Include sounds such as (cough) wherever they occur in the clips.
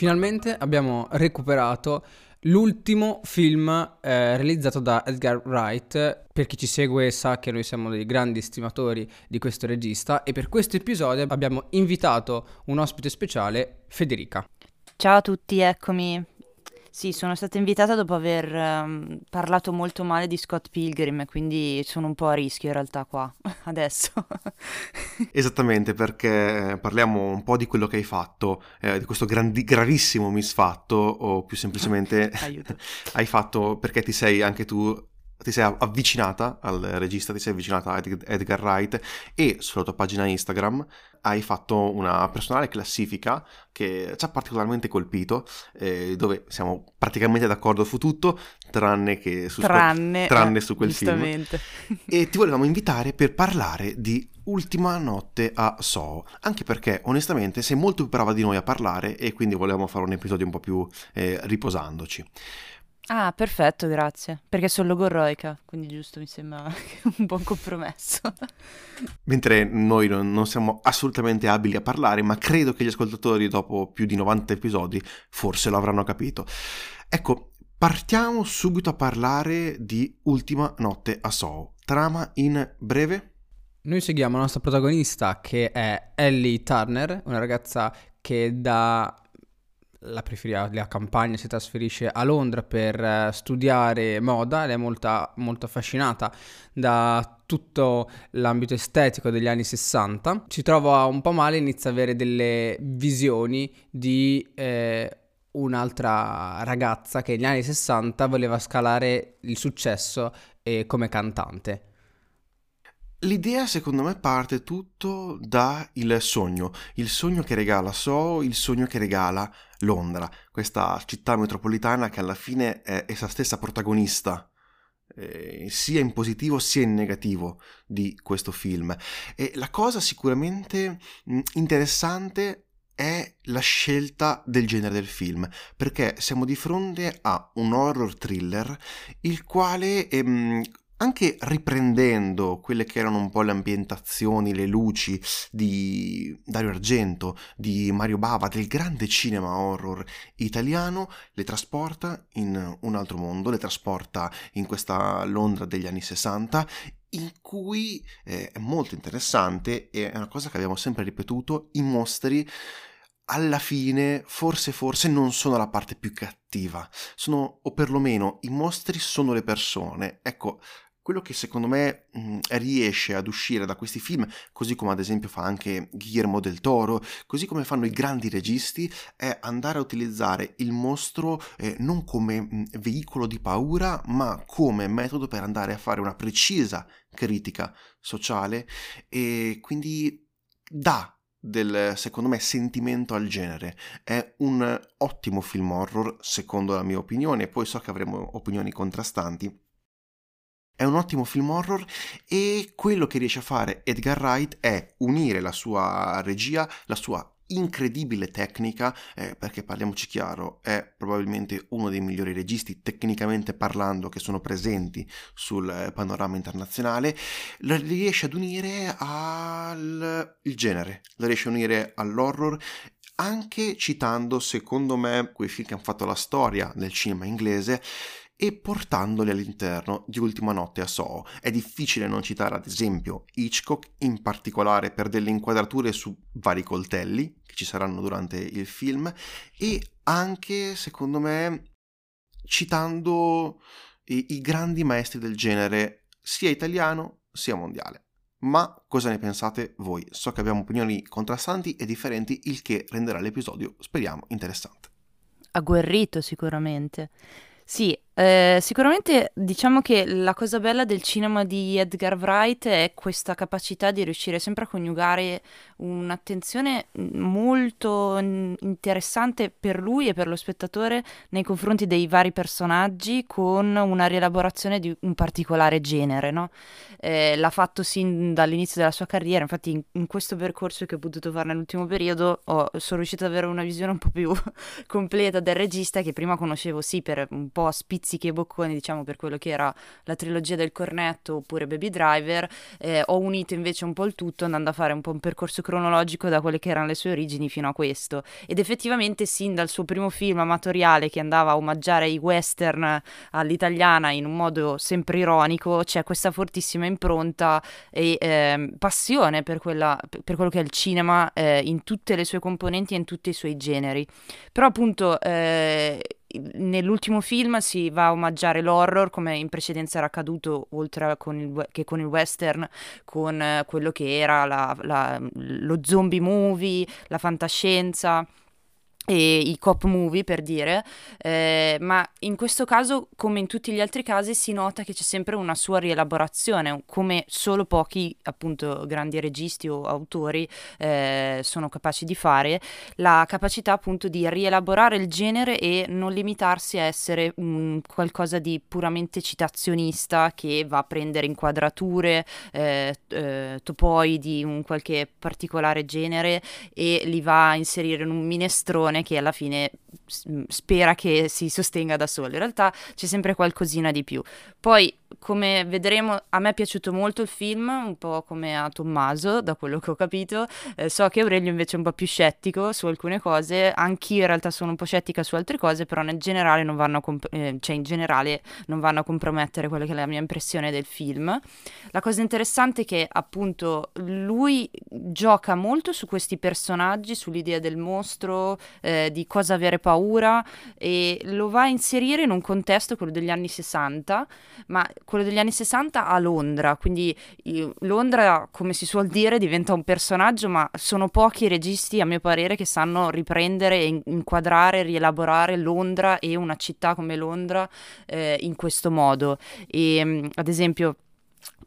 Finalmente abbiamo recuperato l'ultimo film eh, realizzato da Edgar Wright. Per chi ci segue sa che noi siamo dei grandi estimatori di questo regista e per questo episodio abbiamo invitato un ospite speciale, Federica. Ciao a tutti, eccomi. Sì, sono stata invitata dopo aver um, parlato molto male di Scott Pilgrim, quindi sono un po' a rischio in realtà qua, (laughs) adesso. Esattamente, perché parliamo un po' di quello che hai fatto, eh, di questo grandi, gravissimo misfatto, o più semplicemente (laughs) (laughs) hai fatto perché ti sei anche tu ti sei avvicinata al regista, ti sei avvicinata a Edgar Wright e sulla tua pagina Instagram hai fatto una personale classifica che ci ha particolarmente colpito, eh, dove siamo praticamente d'accordo su tutto, tranne che su, tranne, sco- tranne su quel film. E ti volevamo invitare per parlare di Ultima notte a Soho, anche perché onestamente sei molto più brava di noi a parlare e quindi volevamo fare un episodio un po' più eh, riposandoci. Ah, perfetto, grazie. Perché sono logorroica, quindi giusto mi sembra (laughs) un buon compromesso. Mentre noi non, non, siamo assolutamente abili a parlare, ma credo che gli ascoltatori dopo più di 90 episodi forse lo avranno capito. Ecco, partiamo subito a parlare di Ultima notte a Soho. Trama in breve? Noi seguiamo la nostra protagonista che è Ellie Turner, una ragazza che da la la campagna, si trasferisce a Londra per uh, studiare moda, lei è molto, molto affascinata da tutto l'ambito estetico degli anni 60, ci trova un po' male, inizia ad avere delle visioni di eh, un'altra ragazza che negli anni 60 voleva scalare il successo eh, come cantante. L'idea secondo me parte tutto dal sogno, il sogno che regala So, il sogno che regala Londra, questa città metropolitana che alla fine è essa stessa protagonista eh, sia in positivo sia in negativo di questo film. E la cosa sicuramente interessante è la scelta del genere del film, perché siamo di fronte a un horror thriller il quale ehm, anche riprendendo quelle che erano un po' le ambientazioni, le luci di Dario Argento, di Mario Bava, del grande cinema horror italiano, le trasporta in un altro mondo, le trasporta in questa Londra degli anni 60 in cui eh, è molto interessante e è una cosa che abbiamo sempre ripetuto, i mostri alla fine forse forse non sono la parte più cattiva, sono o perlomeno i mostri sono le persone. Ecco, quello che secondo me mh, mhmm, riesce ad uscire da questi film, così come ad esempio fa anche Guillermo del Toro, così come fanno i grandi registi, è andare a utilizzare il mostro eh, non come mh, mhmm, veicolo di paura, ma come metodo per andare a fare una precisa critica sociale. E quindi dà del secondo me sentimento al genere. È un ottimo film horror secondo la mia opinione poi so che avremo opinioni contrastanti è un ottimo film horror e quello che riesce a fare Edgar Wright è unire la sua regia, la sua incredibile tecnica, eh, perché parliamoci chiaro, è probabilmente uno dei migliori registi tecnicamente parlando che sono presenti sul eh, panorama internazionale, la riesce ad unire al genere, la riesce ad unire all'horror anche citando, secondo me, quei film che hanno fatto la storia del cinema inglese e portandoli all'interno di Ultima notte a Soho. È difficile non citare ad esempio Hitchcock, in particolare per delle inquadrature su vari coltelli che ci saranno durante il film e anche, secondo me, citando i, i grandi maestri del genere sia italiano sia mondiale. Ma cosa ne pensate voi? So che abbiamo opinioni contrastanti e differenti, il che renderà l'episodio, speriamo, interessante. Agguerrito sicuramente. Sì, eh, sicuramente diciamo che la cosa bella del cinema di Edgar Wright è questa capacità di riuscire sempre a coniugare un'attenzione molto interessante per lui e per lo spettatore nei confronti dei vari personaggi con una rielaborazione di un particolare genere, no? eh, l'ha fatto sin dall'inizio della sua carriera, infatti in, in, questo percorso che ho potuto fare nell'ultimo periodo ho, sono riuscita ad avere una visione un po' più (laughs) completa del regista che prima conoscevo sì per un po' spizzichi pizzichi e bocconi, diciamo, per quello che era la trilogia del cornetto oppure Baby Driver, eh, ho unito invece un po' il tutto andando a fare un po' un percorso cronologico da quelle che erano le sue origini fino a questo. Ed effettivamente sin dal suo primo film amatoriale che andava a omaggiare i western all'italiana in un modo sempre ironico, c'è questa fortissima impronta e eh, passione per, quella, per, quello che è il cinema eh, in tutte le sue componenti e in tutti i suoi generi. Però appunto eh, nell'ultimo film si va a omaggiare l'horror come in precedenza era accaduto oltre con il, che con il western con eh, quello che era la, la, lo zombie movie, la fantascienza i cop movie per dire, eh, ma in questo caso, come in tutti gli altri casi, si nota che c'è sempre una sua rielaborazione, come solo pochi appunto grandi registi o autori eh, sono capaci di fare, la capacità appunto di rielaborare il genere e non limitarsi a essere un qualcosa di puramente citazionista che va a prendere inquadrature, eh, eh topoi di un qualche particolare genere e li va a inserire in un minestrone che alla fine spera che si sostenga da solo. In realtà c'è sempre qualcosina di più. Poi come vedremo, a me è piaciuto molto il film, un po' come a Tommaso, da quello che ho capito. Eh, so che Aurelio invece è un po' più scettico su alcune cose, anch'io in realtà sono un po' scettica su altre cose, però nel generale non vanno a, comp- eh, cioè in generale non vanno a compromettere quella che è la mia impressione del film. La cosa interessante è che appunto lui gioca molto su questi personaggi, sull'idea del mostro, eh, di cosa avere paura e lo va a inserire in un contesto, quello degli anni 60, ma quello degli anni 60 a Londra, quindi Londra, come si suol dire, diventa un personaggio, ma sono pochi i registi, a mio parere, che sanno riprendere, inquadrare, rielaborare Londra e una città come Londra eh, in questo modo. E, ad esempio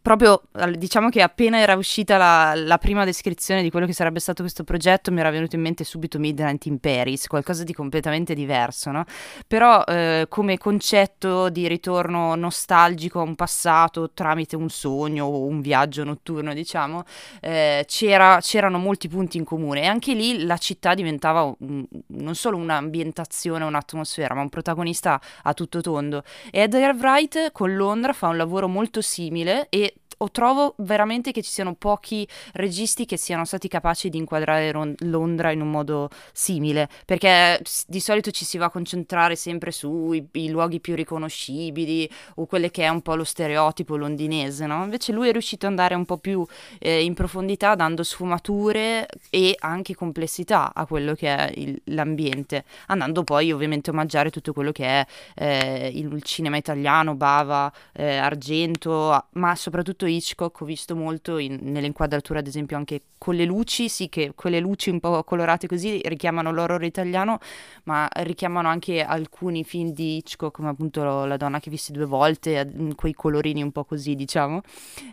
proprio diciamo che appena era uscita la, la, prima descrizione di quello che sarebbe stato questo progetto mi era venuto in mente subito Midnight in Paris, qualcosa di completamente diverso, no? Però eh, come concetto di ritorno nostalgico a un passato tramite un sogno o un viaggio notturno, diciamo, eh, c'era, c'erano molti punti in comune e anche lì la città diventava un, non solo un'ambientazione, un'atmosfera, ma un protagonista a tutto tondo. E Edgar Wright con Londra fa un lavoro molto simile e o trovo veramente che ci siano pochi registi che siano stati capaci di inquadrare Ron- Londra in un modo simile, perché di solito ci si va a concentrare sempre sui luoghi più riconoscibili o quelle che è un po' lo stereotipo londinese, no? Invece lui è riuscito ad andare un po' più eh, in profondità dando sfumature e anche complessità a quello che è il, l'ambiente, andando poi ovviamente a omaggiare tutto quello che è eh, il, cinema italiano, Bava, eh, Argento, ma soprattutto Hitchcock ho visto molto in, nell'inquadratura, ad esempio, anche con le luci, sì che quelle luci un po' colorate così richiamano l'horror italiano, ma richiamano anche alcuni film di Hitchcock, come appunto La donna che visse due volte, quei colorini un po' così, diciamo.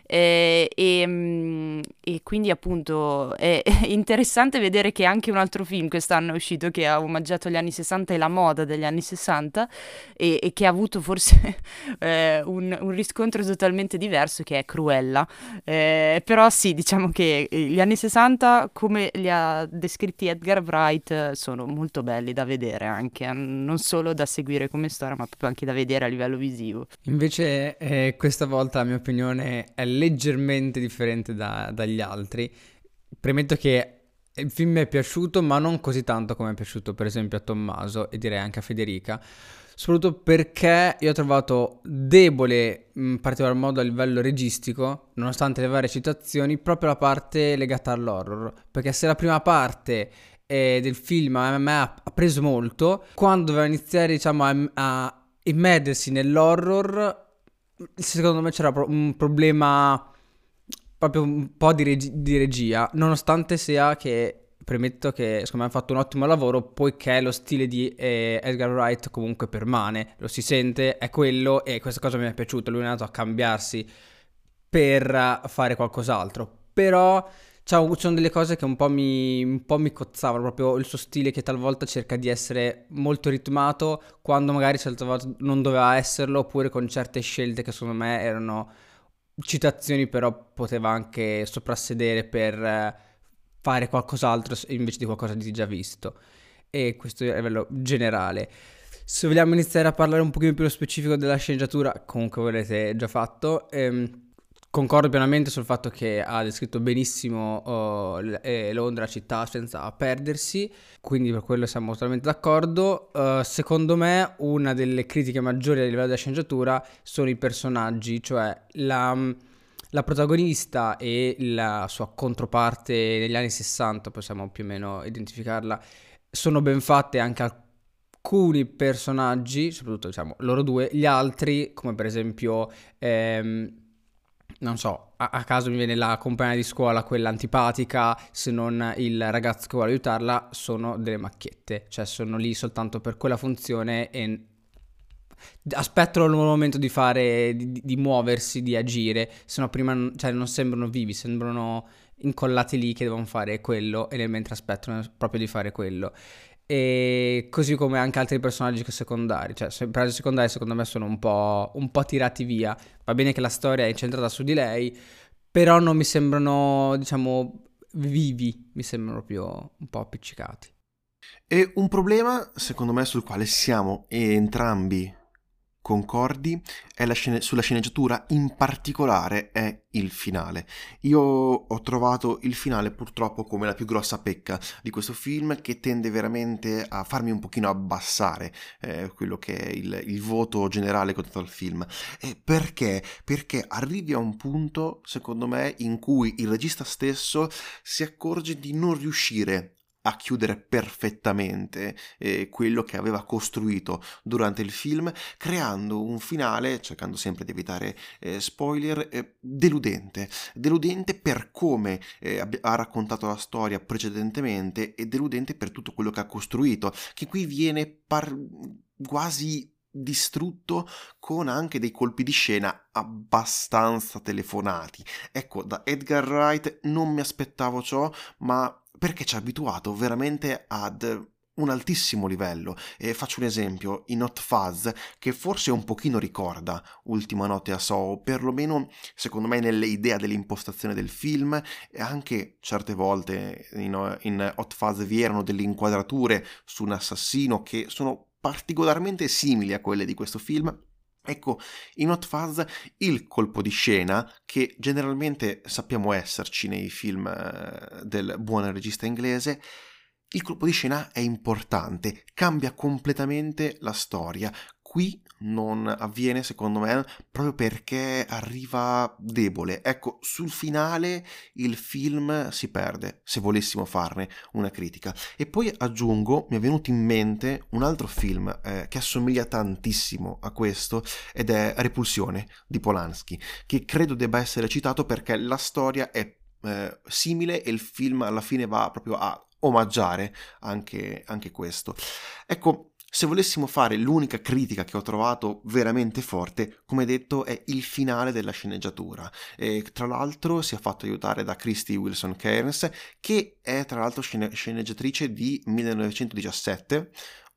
E, e, mm, e quindi appunto è (laughs) interessante vedere che anche un altro film quest'anno è uscito che ha omaggiato gli anni 60 e la moda degli anni 60 e, e che ha avuto forse (laughs) eh, un, un riscontro totalmente diverso che è Cruella. Eh, però sì, diciamo che gli anni 60, come li ha descritti Edgar Wright, sono molto belli da vedere anche, eh, non solo da seguire come storia, ma proprio anche da vedere a livello visivo. Invece eh, questa volta la mia opinione è leggermente differente da, dagli altri. Premetto che il film mi è piaciuto, ma non così tanto come è piaciuto per esempio a Tommaso e direi anche a Federica soprattutto perché io ho trovato debole in particolar modo a livello registico, nonostante le varie citazioni, proprio la parte legata all'horror. Perché se la prima parte eh, del film a me ha preso molto, quando doveva iniziare diciamo a, a immergersi nell'horror, secondo me c'era un problema proprio un po' di, reg- di regia, nonostante sia che premetto che secondo me ha fatto un ottimo lavoro poiché lo stile di eh, Edgar Wright comunque permane, lo si sente, è quello e questa cosa mi è piaciuta, lui è andato a cambiarsi per fare qualcos'altro, però ci sono delle cose che un po, mi, un po' mi cozzavano, proprio il suo stile che talvolta cerca di essere molto ritmato quando magari certe volte non doveva esserlo oppure con certe scelte che secondo me erano citazioni però poteva anche soprassedere per fare qualcos'altro invece di qualcosa di già visto. E questo è a livello generale. Se vogliamo iniziare a parlare un pochino più specifico della sceneggiatura, comunque volete già fatto, ehm, concordo pienamente sul fatto che ha descritto benissimo oh, Londra città senza perdersi, quindi per quello siamo totalmente d'accordo. Uh, secondo me una delle critiche maggiori a livello della sceneggiatura sono i personaggi, cioè la, la protagonista e la sua controparte negli anni 60, possiamo più o meno identificarla, sono ben fatte anche alcuni personaggi, soprattutto diciamo loro due, gli altri, come per esempio, ehm, non so, a-, a, caso mi viene la compagna di scuola, quella antipatica, se non il ragazzo che vuole aiutarla, sono delle macchiette, cioè sono lì soltanto per quella funzione e aspettano il momento di fare, di, di muoversi, di agire, se no prima cioè, non sembrano vivi, sembrano incollati lì che devono fare quello e nel mentre aspettano proprio di fare quello. E così come anche altri personaggi secondari, cioè i personaggi secondari secondo me sono un po', un po' tirati via, va bene che la storia è incentrata su di lei, però non mi sembrano, diciamo, vivi, mi sembrano proprio un po' appiccicati. E un problema, secondo me, sul quale siamo entrambi concordi scene- sulla sceneggiatura, in particolare è il finale. Io ho trovato il finale purtroppo come la più grossa pecca di questo film che tende veramente a farmi un pochino abbassare eh, quello che è il, il, voto generale che ho al film. Eh, perché? Perché arrivi a un punto, secondo me, in cui il regista stesso si accorge di non riuscire a chiudere perfettamente eh, quello che aveva costruito durante il film, creando un finale, cercando sempre di evitare eh, spoiler, eh, deludente. Deludente per come eh, ha raccontato la storia precedentemente e deludente per tutto quello che ha costruito, che qui viene par- quasi distrutto con anche dei colpi di scena abbastanza telefonati. Ecco, da Edgar Wright non mi aspettavo ciò, ma perché ci ha abituato veramente ad un altissimo livello. E faccio un esempio in Hot Fuzz che forse un pochino ricorda Ultima notte a Soho perlomeno secondo me nelle idee dell'impostazione del film e anche certe volte in, in Hot Fuzz vi erano delle inquadrature su un assassino che sono particolarmente simili a quelle di questo film Ecco, in Hot Fuzz il colpo di scena, che generalmente sappiamo esserci nei film eh, del buon regista inglese, il colpo di scena è importante, cambia completamente la storia, qui non avviene secondo me proprio perché arriva debole. Ecco, sul finale il film si perde, se volessimo farne una critica. E poi aggiungo, mi è venuto in mente un altro film eh, che assomiglia tantissimo a questo ed è Repulsione di Polanski, che credo debba essere citato perché la storia è eh, simile e il film alla fine va proprio a omaggiare anche, anche questo. Ecco, se volessimo fare l'unica critica che ho trovato veramente forte, come detto, è il finale della sceneggiatura. E, tra l'altro si è fatto aiutare da Christy Wilson Cairns, che è tra l'altro scene- sceneggiatrice di 1917,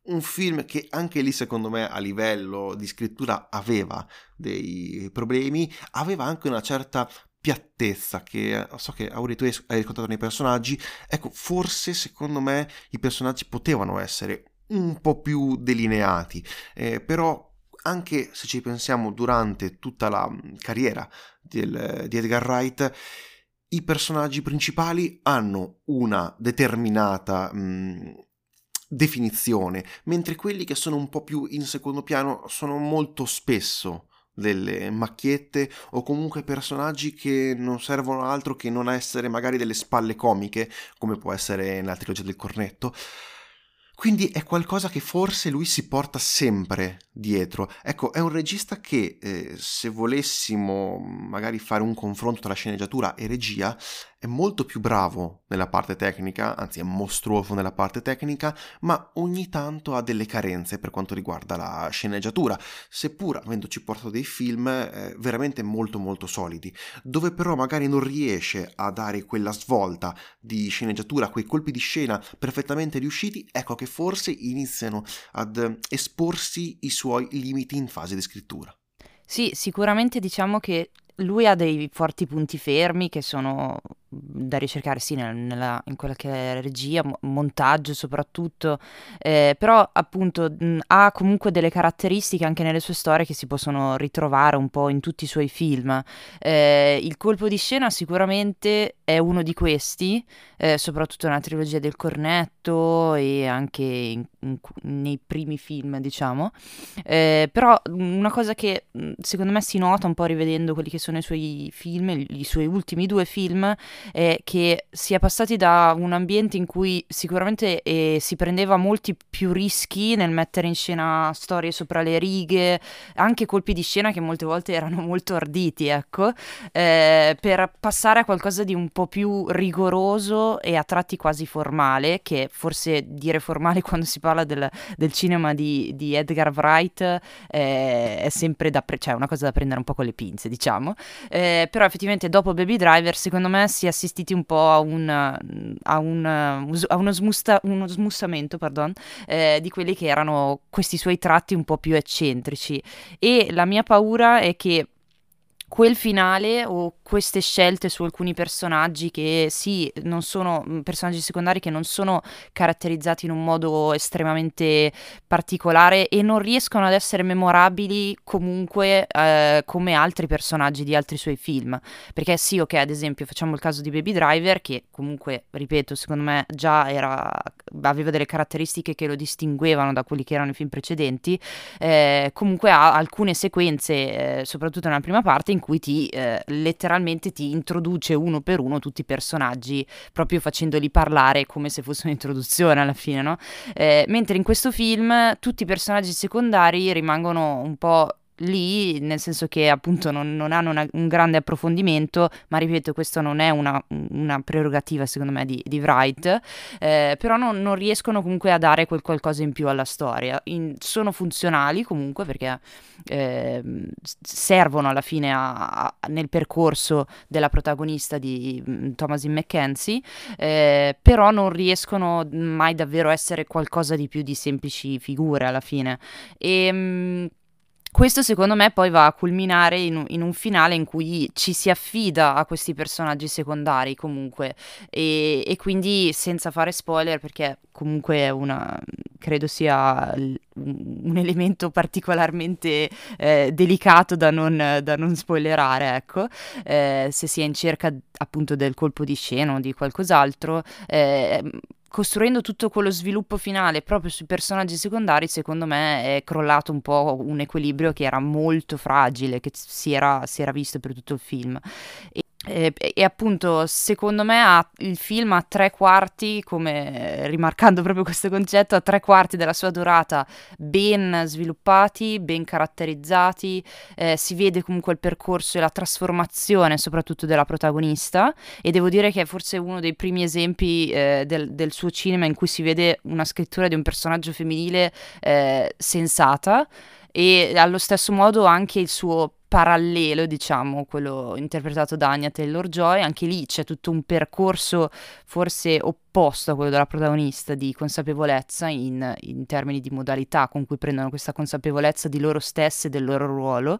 un film che anche lì secondo me a livello di scrittura aveva dei problemi, aveva anche una certa piattezza che so che Auri tu hai riscontrato nei personaggi, ecco forse secondo me i personaggi potevano essere un po' più delineati, eh, però anche se ci pensiamo durante tutta la mm, carriera del, di Edgar Wright, i personaggi principali hanno una determinata mh, mm, definizione, mentre quelli che sono un po' più in secondo piano sono molto spesso delle macchiette o comunque personaggi che non servono altro che non essere magari delle spalle comiche, come può essere nella trilogia del cornetto. Quindi è qualcosa che forse lui si porta sempre dietro. Ecco, è un regista che eh, se volessimo magari fare un confronto tra sceneggiatura e regia, è molto più bravo nella parte tecnica, anzi è mostruoso nella parte tecnica, ma ogni tanto ha delle carenze per quanto riguarda la sceneggiatura, seppur avendoci portato dei film eh, veramente molto molto solidi, dove però magari non riesce a dare quella svolta di sceneggiatura, quei colpi di scena perfettamente riusciti, ecco che forse iniziano ad esporsi i suoi limiti in fase di scrittura. Sì, sicuramente diciamo che lui ha dei forti punti fermi che sono da ricercare sì nella, nella, in quella che è regia, montaggio soprattutto, eh, però appunto mh, ha comunque delle caratteristiche anche nelle sue storie che si possono ritrovare un po' in tutti i suoi film. Eh, il colpo di scena sicuramente è uno di questi, eh, soprattutto nella trilogia del cornetto e anche in, in, nei primi film, diciamo. Eh, però una cosa che secondo me si nota un po' rivedendo quelli che sono i suoi film, i suoi ultimi due film, è che si è passati da un ambiente in cui sicuramente eh, si prendeva molti più rischi nel mettere in scena storie sopra le righe, anche colpi di scena che molte volte erano (laughs) molto arditi, ecco, eh, per passare a qualcosa di un po' più rigoroso e a tratti quasi formale, che forse dire formale (laughs) quando si parla del, del cinema di, di, Edgar Wright eh, è sempre da pre- cioè una cosa da prendere un po' con le pinze, diciamo. Eh, però effettivamente dopo Baby Driver, secondo me si è assistiti un po' a, un, a, un, a uno, smusta, uno, smussamento pardon, eh, di quelli che erano questi suoi tratti un po' più eccentrici. E la mia paura è che quel finale o queste scelte su alcuni personaggi che sì, non sono personaggi secondari che non sono caratterizzati in un modo estremamente particolare e non riescono ad essere memorabili comunque eh, come altri personaggi di altri suoi film. Perché sì, ok, ad esempio, facciamo il caso di Baby Driver che comunque, ripeto, secondo me già era aveva delle caratteristiche che lo distinguevano da quelli che erano i film precedenti. Eh, comunque ha alcune sequenze, eh, soprattutto nella prima parte in cui ti eh, letteralmente ti introduce uno per uno tutti i personaggi, proprio facendoli parlare come se fosse un'introduzione alla fine, no? Eh, mentre in questo film tutti i personaggi secondari rimangono un po' lì, nel senso che appunto non, non hanno una, un grande approfondimento, ma ripeto, questo non è una, una prerogativa secondo me di, di Wright, eh, però non, non, riescono comunque a dare quel qualcosa in più alla storia. In, sono funzionali comunque perché eh, servono alla fine a, a, nel percorso della protagonista di mm, Thomasin McKenzie, eh, però non riescono mai davvero a essere qualcosa di più di semplici figure alla fine. E, mh, questo secondo me poi va a culminare in un, in un, finale in cui ci si affida a questi personaggi secondari comunque e, e quindi senza fare spoiler perché comunque è una, credo sia un elemento particolarmente eh, delicato da non, da non, spoilerare, ecco, eh, se si è in cerca appunto del colpo di scena o di qualcos'altro. Eh, costruendo tutto quello sviluppo finale proprio sui personaggi secondari, secondo me è crollato un po' un equilibrio che era molto fragile, che si era, si era visto per tutto il film. E e, e, appunto, secondo me ha, il film ha tre quarti, come rimarcando proprio questo concetto, ha tre quarti della sua durata ben sviluppati, ben caratterizzati, eh, si vede comunque il percorso e la trasformazione soprattutto della protagonista. E devo dire che è forse uno dei primi esempi eh, del, del, suo cinema in cui si vede una scrittura di un personaggio femminile eh, sensata. E allo stesso modo anche il suo parallelo, diciamo, quello interpretato da Anya Taylor-Joy, anche lì c'è tutto un percorso forse opposto a quello della protagonista di consapevolezza in, in termini di modalità con cui prendono questa consapevolezza di loro stesse e del loro ruolo,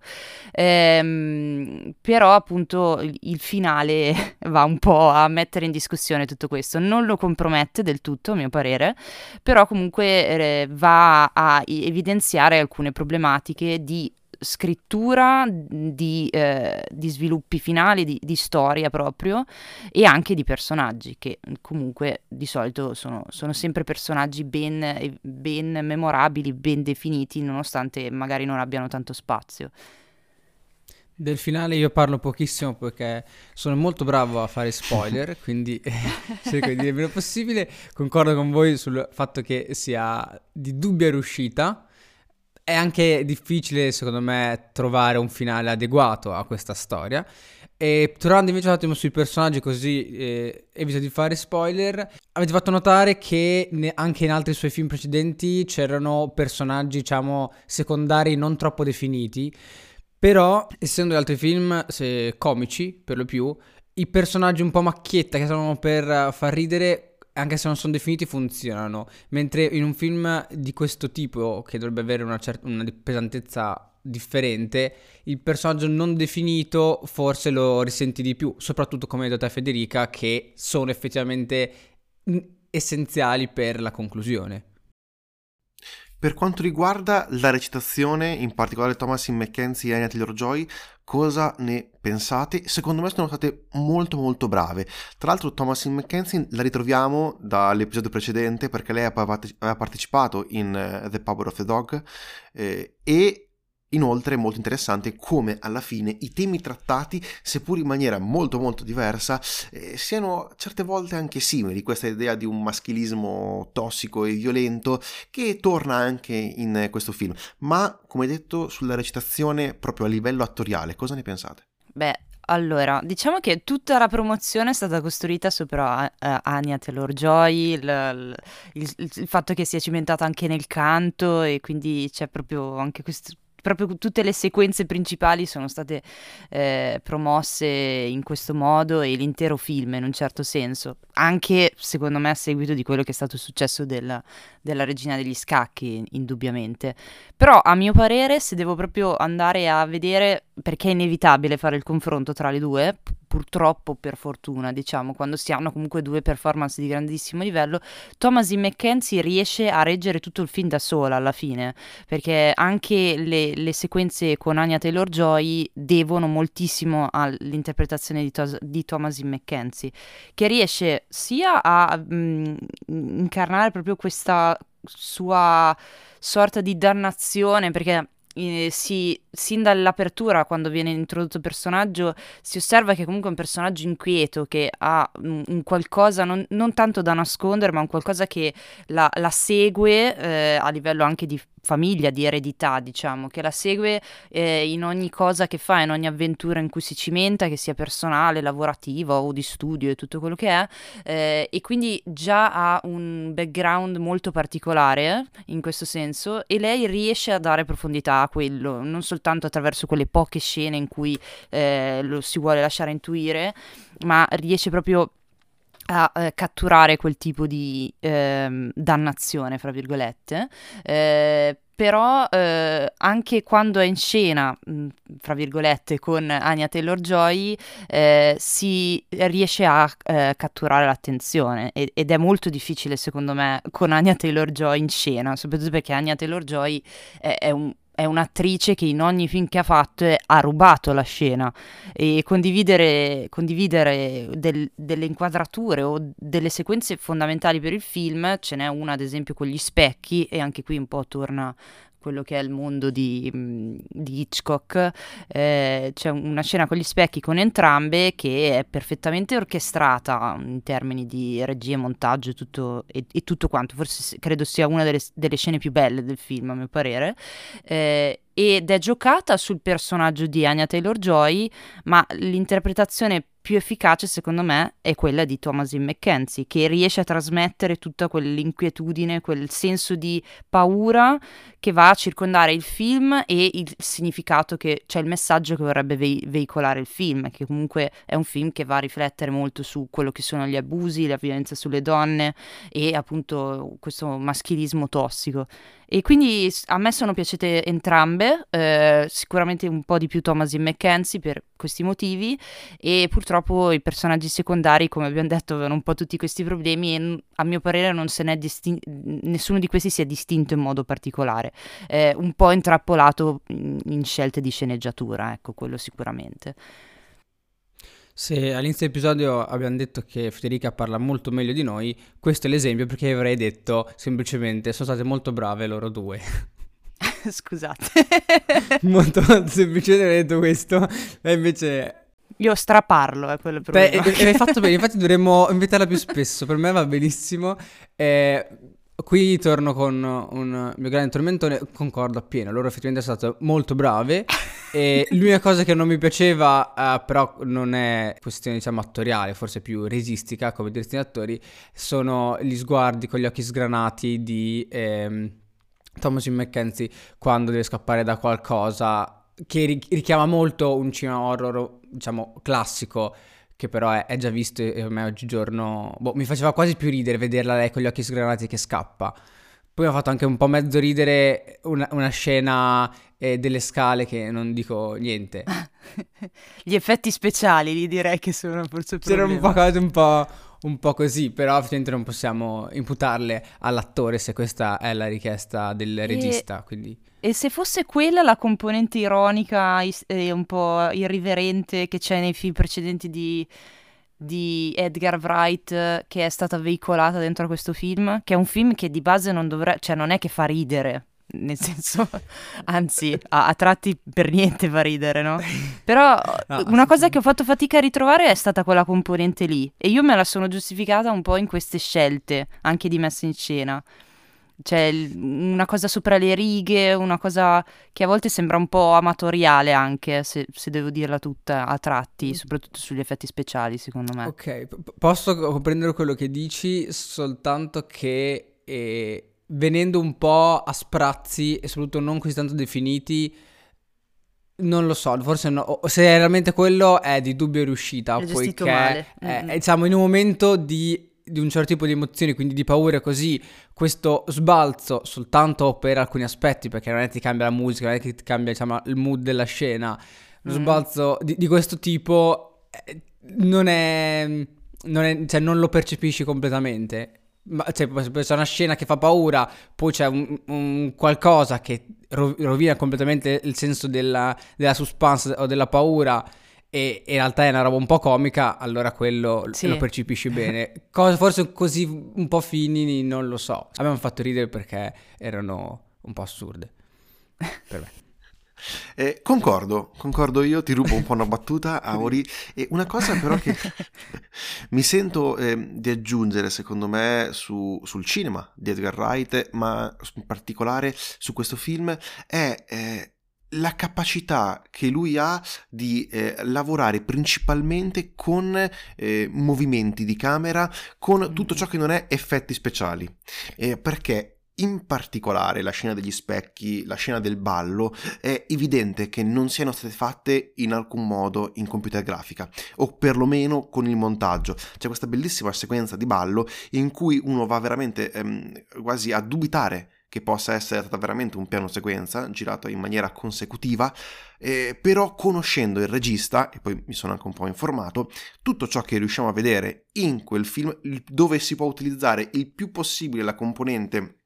ehm, però appunto il, finale (laughs) va un po' a mettere in discussione tutto questo, non lo compromette del tutto a mio parere, però comunque eh, va a evidenziare alcune problematiche di scrittura, di, eh, di sviluppi finali, di, di, storia proprio e anche di personaggi che comunque di solito sono, sono sempre personaggi ben, ben memorabili, ben definiti nonostante magari non abbiano tanto spazio. Del finale io parlo pochissimo perché sono molto bravo a fare spoiler, (laughs) quindi cerco di dire il meno possibile. Concordo con voi sul fatto che sia di dubbia riuscita, è anche difficile, secondo me, trovare un finale adeguato a questa storia. E tornando invece un attimo sui personaggi, così eh, evito di fare spoiler, avete fatto notare che ne, anche in altri suoi film precedenti c'erano personaggi, diciamo, secondari non troppo definiti. Però, essendo gli altri film se, comici, per lo più, i personaggi un po' macchietta che sono per far ridere anche se non sono definiti, funzionano. Mentre in un film di questo tipo, che dovrebbe avere una, certa, una pesantezza differente, il personaggio non definito forse lo risenti di più, soprattutto come hai detto te Federica, che sono effettivamente essenziali per la conclusione. Per quanto riguarda la recitazione, in particolare Thomasin McKenzie e Anya Taylor-Joy, cosa ne pensate? Secondo me sono state molto molto brave. Tra l'altro Thomasin McKenzie la ritroviamo dall'episodio precedente perché lei aveva partecipato in uh, The Power of the Dog eh, e Inoltre è molto interessante come alla fine i temi trattati, seppur in maniera molto molto diversa, eh, siano certe volte anche simili, questa idea di un maschilismo tossico e violento che torna anche in questo film. Ma, come detto, sulla recitazione proprio a livello attoriale, cosa ne pensate? Beh, allora, diciamo che tutta la promozione è stata costruita sopra uh, Anya Taylor-Joy, il, il, il, fatto che sia cimentata anche nel canto e quindi c'è proprio anche questo proprio tutte le sequenze principali sono state eh, promosse in questo modo e l'intero film in un certo senso, anche secondo me a seguito di quello che è stato il successo della, della Regina degli Scacchi, indubbiamente. Però a mio parere, se devo proprio andare a vedere, perché è inevitabile fare il confronto tra le due, purtroppo per fortuna, diciamo, quando si hanno comunque due performance di grandissimo livello, Thomasin McKenzie riesce a reggere tutto il film da sola alla fine, perché anche le, le sequenze con Anya Taylor-Joy devono moltissimo all'interpretazione di, Tos- di Thomasin McKenzie, che riesce sia a mh, mm, incarnare proprio questa sua sorta di dannazione, perché eh, si, sin dall'apertura, quando viene introdotto il personaggio, si osserva che comunque è un personaggio inquieto, che ha un, qualcosa non, non, tanto da nascondere, ma un qualcosa che la, la segue eh, a livello anche di famiglia, di eredità, diciamo, che la segue eh, in ogni cosa che fa, in ogni avventura in cui si cimenta, che sia personale, lavorativa o di studio e tutto quello che è, eh, e quindi già ha un background molto particolare in questo senso e lei riesce a dare profondità quello, non soltanto attraverso quelle poche scene in cui eh, lo si vuole lasciare intuire, ma riesce proprio a eh, catturare quel tipo di eh, dannazione, fra virgolette. Eh, però eh, anche quando è in scena, mh, fra virgolette, con Anya Taylor-Joy, eh, si riesce a eh, catturare l'attenzione ed, ed è molto difficile secondo me con Anya Taylor-Joy in scena, soprattutto perché Anya Taylor-Joy è, è un è un'attrice che in ogni film che ha fatto ha rubato la scena. E condividere, condividere del, delle inquadrature o delle sequenze fondamentali per il film, ce n'è una ad esempio con gli specchi e anche qui un po' torna quello che è il mondo di, mm, di Hitchcock, eh, c'è una scena con gli specchi con entrambe che è perfettamente orchestrata in termini di regia montaggio e tutto, e, e tutto quanto, forse credo sia una delle, delle, scene più belle del film a mio parere, eh, ed è giocata sul personaggio di Anya Taylor-Joy, ma l'interpretazione più efficace secondo me è quella di Thomasin McKenzie che riesce a trasmettere tutta quell'inquietudine, quel senso di paura che va a circondare il film e il significato che cioè il messaggio che vorrebbe ve- veicolare il film, che comunque è un film che va a riflettere molto su quello che sono gli abusi, la violenza sulle donne e appunto questo maschilismo tossico. E quindi a me sono piaciute entrambe, eh, sicuramente un po' di più Thomasin McKenzie per questi motivi e purtroppo i personaggi secondari, come abbiamo detto, avevano un po' tutti questi problemi e a mio parere non se n'è distin- nessuno di questi si è distinto in modo particolare, eh, un po' intrappolato in, in scelte di sceneggiatura, ecco, quello sicuramente. Se all'inizio dell'episodio abbiamo detto che Federica parla molto meglio di noi, questo è l'esempio perché avrei detto semplicemente sono state molto brave loro due. (laughs) Scusate. (laughs) molto, molto semplicemente avrei detto questo, e invece... Io straparlo, è quello il problema. Beh, hai fatto bene, infatti (laughs) dovremmo invitarla più spesso, per me va benissimo. Eh, Qui torno con un mio grande tormentone, concordo appieno, loro effettivamente sono state molto brave e (laughs) l'unica cosa che non mi piaceva, uh, però non è questione diciamo attoriale, forse più resistica come direzione di attori, sono gli sguardi con gli occhi sgranati di ehm, Thomasin McKenzie quando deve scappare da qualcosa che richiama molto un cinema horror, diciamo, classico che però è, è già visto e ormai oggigiorno boh, mi faceva quasi più ridere vederla lei con gli occhi sgranati che scappa. Poi mi ha fatto anche un po' mezzo ridere una, una scena eh, delle scale che non dico niente. (laughs) Gli effetti speciali li direi che sono forse C'erano un po' cose un po', un po' così, però effettivamente non possiamo imputarle all'attore se questa è la richiesta del regista, quindi... E se fosse quella la componente ironica e un po' irriverente che c'è nei film precedenti di, di Edgar Wright che è stata veicolata dentro a questo film, che è un film che di base non dovrebbe, cioè non è che fa ridere, nel senso, (laughs) anzi, a, a tratti per niente fa ridere, no? Però (laughs) No, una cosa che ho fatto fatica a ritrovare è stata quella componente lì e io me la sono giustificata un po' in queste scelte, anche di messa in scena. Cioè, una cosa sopra le righe, una cosa che a volte sembra un po' amatoriale anche, se, se devo dirla tutta a tratti, soprattutto sugli effetti speciali, secondo me. Ok, p- posso comprendere quello che dici, soltanto che eh, venendo un po' a sprazzi e soprattutto non così tanto definiti, non lo so, forse no, se realmente quello è di dubbia riuscita, È poiché male. è, Mm-mm. è, diciamo in un momento di, di un certo tipo di emozioni, quindi di paura così, questo sbalzo soltanto per alcuni aspetti, perché non è che ti cambia la musica, non è che ti cambia diciamo, il mood della scena, lo Mm. sbalzo di, di questo tipo eh, non è, non è- cioè non lo percepisci completamente. Ma, cioè, c'è una scena che fa paura, poi c'è un, un qualcosa che ro- rovina completamente il senso della, della suspense o della paura e, in realtà è una roba un po' comica, allora quello Sì. lo percepisci bene. Cose forse così un po' fini, non lo so. Abbiamo fatto ridere perché erano un po' assurde. Per me. Eh, concordo, concordo io, ti rubo un po' una battuta, Auri. E una cosa però che (laughs) mi sento eh, di aggiungere, secondo me, su- sul cinema di Edgar Wright, ma in particolare su questo film, è eh, la capacità che lui ha di eh, lavorare principalmente con eh, movimenti di camera, con tutto ciò che non è effetti speciali. Eh, perché in particolare la scena degli specchi, la scena del ballo, è evidente che non siano state fatte in alcun modo in computer grafica o perlomeno con il montaggio. C'è questa bellissima sequenza di ballo in cui uno va veramente ehm, quasi a dubitare che possa essere stata veramente un piano sequenza girato in maniera consecutiva, eh, però conoscendo il regista, e poi mi sono anche un po' informato, tutto ciò che riusciamo a vedere in quel film, il- dove si può utilizzare il più possibile la componente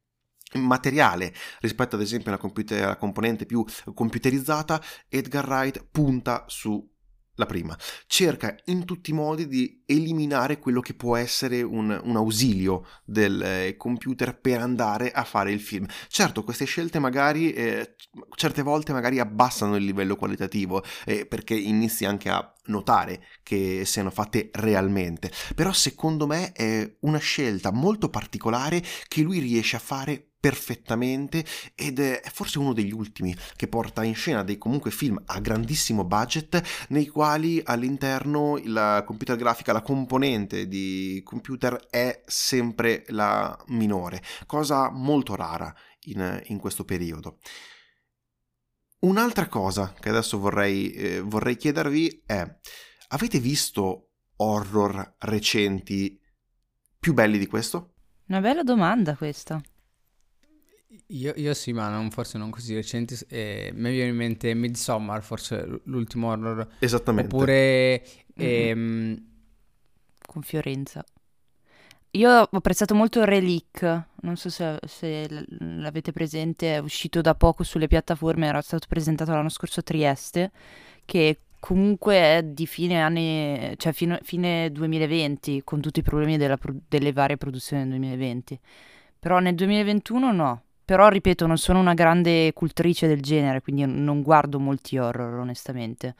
materiale rispetto ad esempio alla, computer- alla componente più computerizzata, Edgar Wright punta su la prima. Cerca in tutti i modi di eliminare quello che può essere un, un ausilio del eh, computer per andare a fare il film. Certo, queste scelte magari eh, certe volte magari abbassano il livello qualitativo eh, perché inizi anche a notare che siano fatte realmente. Però secondo me è una scelta molto particolare che lui riesce a fare perfettamente ed è forse uno degli ultimi che porta in scena dei comunque film a grandissimo budget nei quali all'interno la computer grafica, la componente di computer è sempre la minore, cosa molto rara in, in questo periodo. Un'altra cosa che adesso vorrei, eh, vorrei chiedervi è, avete visto horror recenti più belli di questo? Una bella domanda questa. Io, io sì, ma non- forse non così recenti. Eh, mi viene in mente Midsommar, forse l'ultimo horror. Esattamente. Oppure... Mhm. ehm, con Fiorenza. Io ho apprezzato molto Relic, non so se, se l'avete presente, è uscito da poco sulle piattaforme, era stato presentato l'anno scorso a Trieste, che comunque è di fine anni, cioè fino- fine 2020, con tutti i problemi della delle varie produzioni del 2020. Però nel 2021 no. Però ripeto, non sono una grande cultrice del genere, quindi non guardo molti horror, onestamente.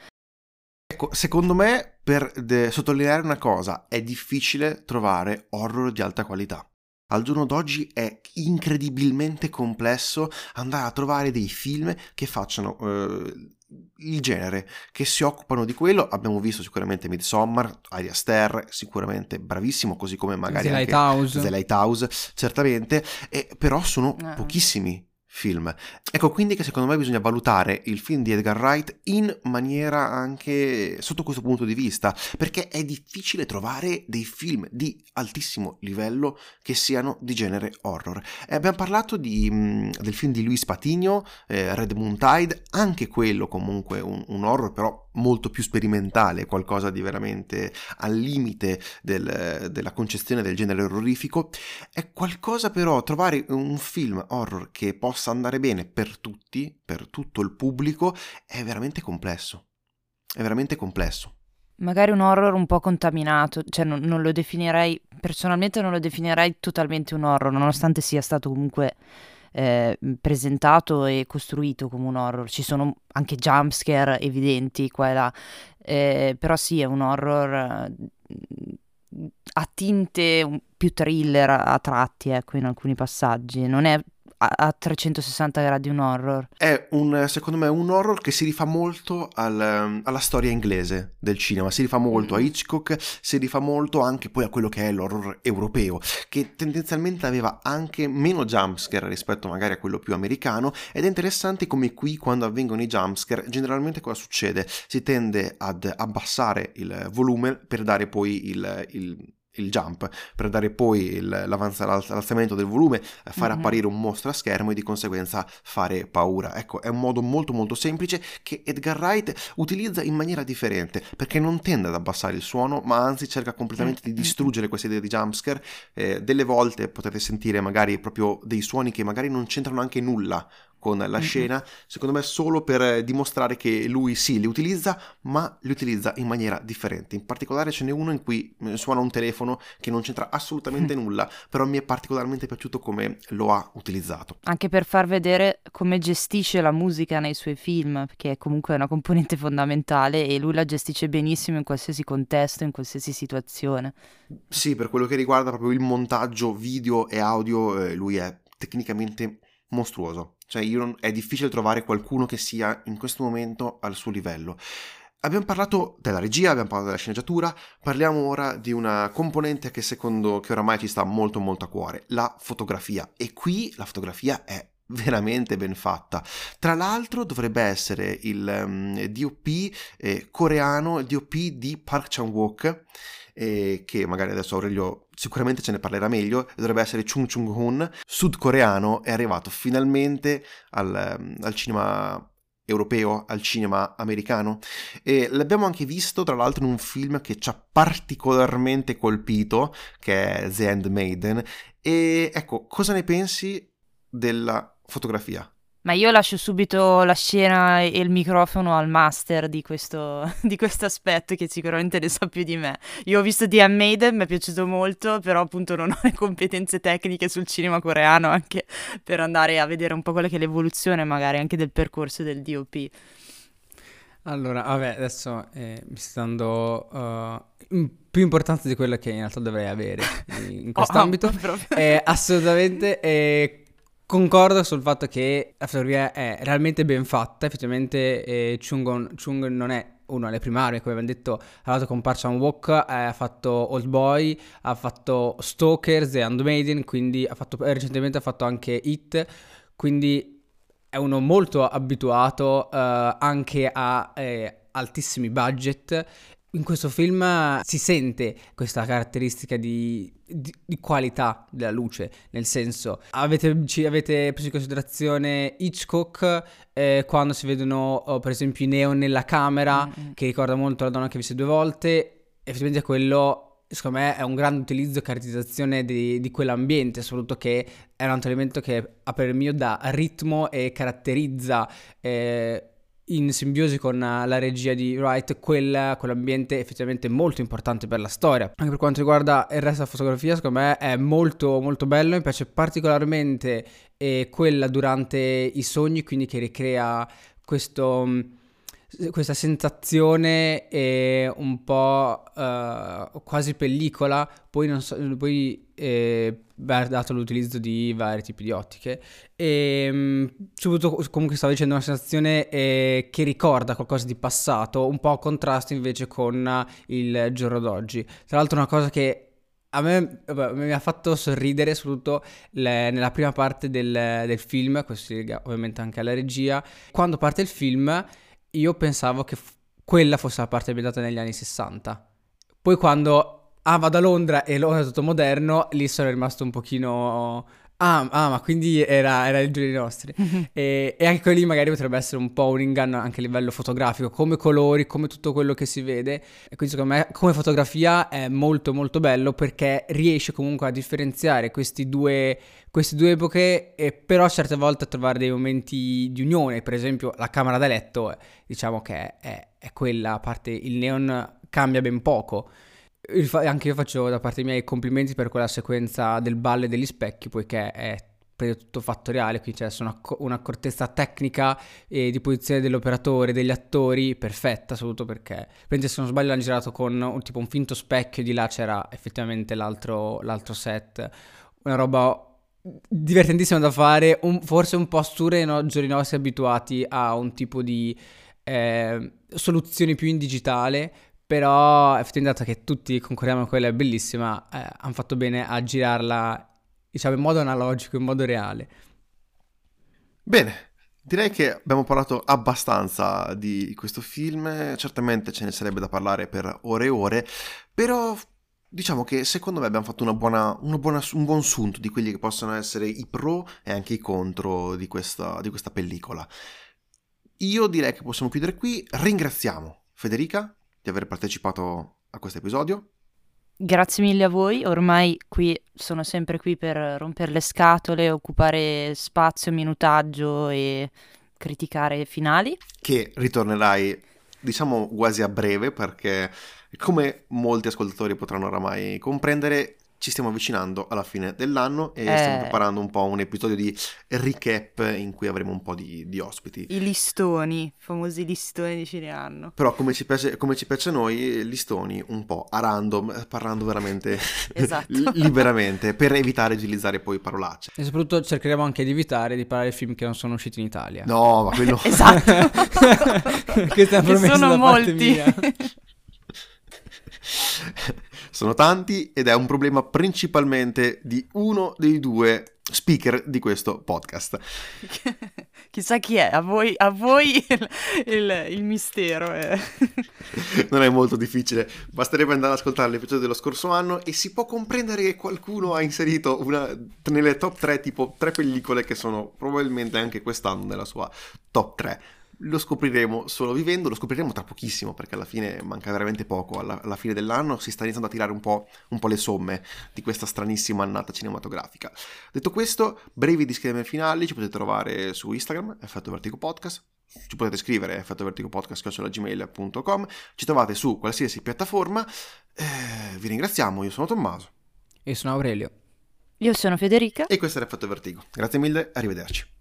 Ecco, secondo me, per de- sottolineare una cosa, è difficile trovare horror di alta qualità. Al giorno d'oggi è incredibilmente complesso andare a trovare dei film che facciano eh, il genere, che si occupano di quello. Abbiamo visto sicuramente Midsommar, Ari Aster, sicuramente bravissimo, così come magari The anche Lighthouse. The Lighthouse, certamente, e, però sono Ah. pochissimi film. Ecco quindi che secondo me bisogna valutare il film di Edgar Wright in maniera anche sotto questo punto di vista, perché è difficile trovare dei film di altissimo livello che siano di genere horror. E abbiamo parlato di, mh, del film di Luis Patigno, eh, Red Moon Tide, anche quello comunque un, un horror però molto più sperimentale, qualcosa di veramente al limite del, della concezione del genere orrorifico. È qualcosa però, trovare un film horror che possa andare bene per tutti, per tutto il pubblico, è veramente complesso. È veramente complesso. Magari un horror un po' contaminato, cioè non, non lo definirei, personalmente non lo definirei totalmente un horror, nonostante sia stato comunque eh, presentato e costruito come un horror. Ci sono anche jumpscare evidenti qua e là, eh, però sì, è un horror eh, a tinte più thriller a tratti, ecco, in alcuni passaggi. Non è a, 360 gradi un horror. È un, secondo me, un horror che si rifà molto al, ehm, alla storia inglese del cinema, si rifà molto mm. a Hitchcock, si rifà molto anche poi a quello che è l'horror europeo, che tendenzialmente aveva anche meno jumpscare rispetto magari a quello più americano, ed è interessante come qui quando avvengono i jumpscare, generalmente cosa succede? Si tende ad abbassare il volume per dare poi il, il il jump per dare poi il, l'alzamento del volume, fare mm-hmm. apparire un mostro a schermo e di conseguenza fare paura. Ecco, è un modo molto molto semplice che Edgar Wright utilizza in maniera differente perché non tende ad abbassare il suono, ma anzi cerca completamente di distruggere questa idea di jumpscare. Eh, delle volte potete sentire magari proprio dei suoni che magari non c'entrano anche nulla con la scena, secondo me solo per dimostrare che lui sì li utilizza, ma li utilizza in maniera differente. In particolare ce n'è uno in cui suona un telefono che non c'entra assolutamente nulla, però mi è particolarmente piaciuto come lo ha utilizzato. Anche per far vedere come gestisce la musica nei suoi film, che è comunque una componente fondamentale e lui la gestisce benissimo in qualsiasi contesto, in qualsiasi situazione. Sì, per quello che riguarda proprio il montaggio video e audio, eh, lui è tecnicamente mostruoso. Cioè, non, è difficile trovare qualcuno che sia in questo momento al suo livello. Abbiamo parlato della regia, abbiamo parlato della sceneggiatura, parliamo ora di una componente che secondo che oramai ci sta molto molto a cuore, la fotografia. E qui la fotografia è veramente ben fatta. Tra l'altro dovrebbe essere il um, ehm, DOP eh, coreano, il DOP di Park Chan-wook, eh, che magari adesso Aurelio sicuramente ce ne parlerà meglio, dovrebbe essere Chung Chung Hoon, sudcoreano, è arrivato finalmente al, um, al cinema europeo al cinema americano e l'abbiamo anche visto tra l'altro in un film che ci ha particolarmente colpito che è The Handmaiden e ecco cosa ne pensi della fotografia. Ma io lascio subito la scena e il microfono al master di questo, (laughs) di questo aspetto che sicuramente ne sa più di me. Io ho visto The Maiden, mi è piaciuto molto, però appunto non ho le competenze tecniche sul cinema coreano anche per andare a vedere un po' quella che è l'evoluzione magari anche del percorso del DOP. Allora, vabbè, adesso eh, mi sta dando uh, più importanza di quella che in realtà dovrei avere (laughs) in quest'ambito. Oh, oh, assolutamente. Eh, Concordo sul fatto che la fotografia è realmente ben fatta, effettivamente eh, Chung, Chung non è uno alle primarie, come abbiamo detto, ha lavorato con Park Chan-wook, eh, ha fatto Old Boy, ha fatto Stalkers e Handmaiden, quindi ha fatto, recentemente ha fatto anche Hit, quindi è uno molto abituato eh, anche a eh, altissimi budget in questo film si sente questa caratteristica di, di, di qualità della luce, nel senso, avete, ci, avete preso in considerazione Hitchcock eh, quando si vedono oh, per esempio i neon nella camera, mm-hmm. che ricorda molto la donna che visto due volte, effettivamente quello secondo me è un grande utilizzo e caratterizzazione di, di, quell'ambiente, soprattutto che è un altro elemento che a per mio dà ritmo e caratterizza eh, in simbiosi con la regia di Wright quel, quell'ambiente effettivamente molto importante per la storia. Anche per quanto riguarda il resto della fotografia, secondo me è molto molto bello, mi piace particolarmente eh, quella durante i sogni, quindi che ricrea questo questa sensazione è un po' uh, quasi pellicola, poi, non so, poi eh, dato l'utilizzo di vari tipi di ottiche e um, subito comunque stavo dicendo una sensazione eh, che ricorda qualcosa di passato, un po' a contrasto invece con il giorno d'oggi. Tra l'altro una cosa che a me vabbè, mi ha fatto sorridere soprattutto le, nella prima parte del, del film, questo si lega ovviamente anche alla regia. Quando parte il film io pensavo che f- quella fosse la parte ambientata negli anni 60. Poi quando ah, vado a Londra e Londra è tutto moderno, lì sono rimasto un pochino Ah, ah, ma quindi era, era il giorno nostri. e, e, anche quelli magari potrebbe essere un po' un inganno anche a livello fotografico, come colori, come tutto quello che si vede. E quindi secondo me come fotografia è molto molto bello perché riesce comunque a differenziare due, queste due epoche e però certe volte a trovare dei momenti di unione. Per esempio la camera da letto, diciamo che è, è quella, a parte il neon cambia ben poco anche io faccio da parte mia i complimenti per quella sequenza del ballo e degli specchi, poiché è tutto fattoriale, qui c'è una, un'accortezza tecnica e di posizione dell'operatore, degli attori, perfetta, soprattutto perché, se non sbaglio l'hanno girato con un, tipo un finto specchio, di là c'era effettivamente l'altro, l'altro set, una roba divertentissima da fare, un, forse un po' no, giorni nostri abituati a un tipo di eh, soluzioni più in digitale, però effettivamente che tutti concorriamo con quella è bellissima, eh, hanno fatto bene a girarla, diciamo, in modo analogico, in modo reale. Bene, direi che abbiamo parlato abbastanza di questo film, certamente ce ne sarebbe da parlare per ore e ore, però diciamo che secondo me abbiamo fatto una buona, una buona, un buon sunto di quelli che possono essere i pro e anche i contro di questa, di questa pellicola. Io direi che possiamo chiudere qui, ringraziamo Federica di aver partecipato a questo episodio. Grazie mille a voi, ormai qui sono sempre qui per rompere le scatole, occupare spazio, minutaggio e criticare finali. Che ritornerai, diciamo, quasi a breve perché come molti ascoltatori potranno oramai comprendere, ci stiamo avvicinando alla fine dell'anno e eh. stiamo preparando un po' un episodio di recap in cui avremo un po' di, di ospiti. I listoni, i famosi listoni di fine anno. Però come ci, piace, come ci piace a noi, listoni un po' a random, parlando veramente (laughs) esatto. (laughs) liberamente, per evitare di utilizzare poi parolacce. E soprattutto cercheremo anche di evitare di parlare di film che non sono usciti in Italia. No, ma quello... (laughs) esatto. Questa è una promessa sono da molti. parte mia. Sono tanti ed è un problema principalmente di uno dei due speaker di questo podcast. (laughs) Chissà chi è, a voi, a voi (laughs) il, il, il, mistero. È... (laughs) non è molto difficile, basterebbe andare ad ascoltare l'episodio dello scorso anno e si può comprendere che qualcuno ha inserito una, nelle top 3 tipo tre pellicole che sono probabilmente anche quest'anno nella sua top 3 lo scopriremo solo vivendo, lo scopriremo tra pochissimo perché alla fine manca veramente poco, alla, alla fine dell'anno si sta iniziando a tirare un po', un po', le somme di questa stranissima annata cinematografica. Detto questo, brevi disclaimer finali ci potete trovare su Instagram, Effetto Vertigo Podcast, ci potete scrivere effettoverticopodcast.gmail.com ci trovate su qualsiasi piattaforma, eh, vi ringraziamo, io sono Tommaso. E sono Aurelio. Io sono Federica. E questo è l'Effetto Vertigo. Grazie mille, arrivederci.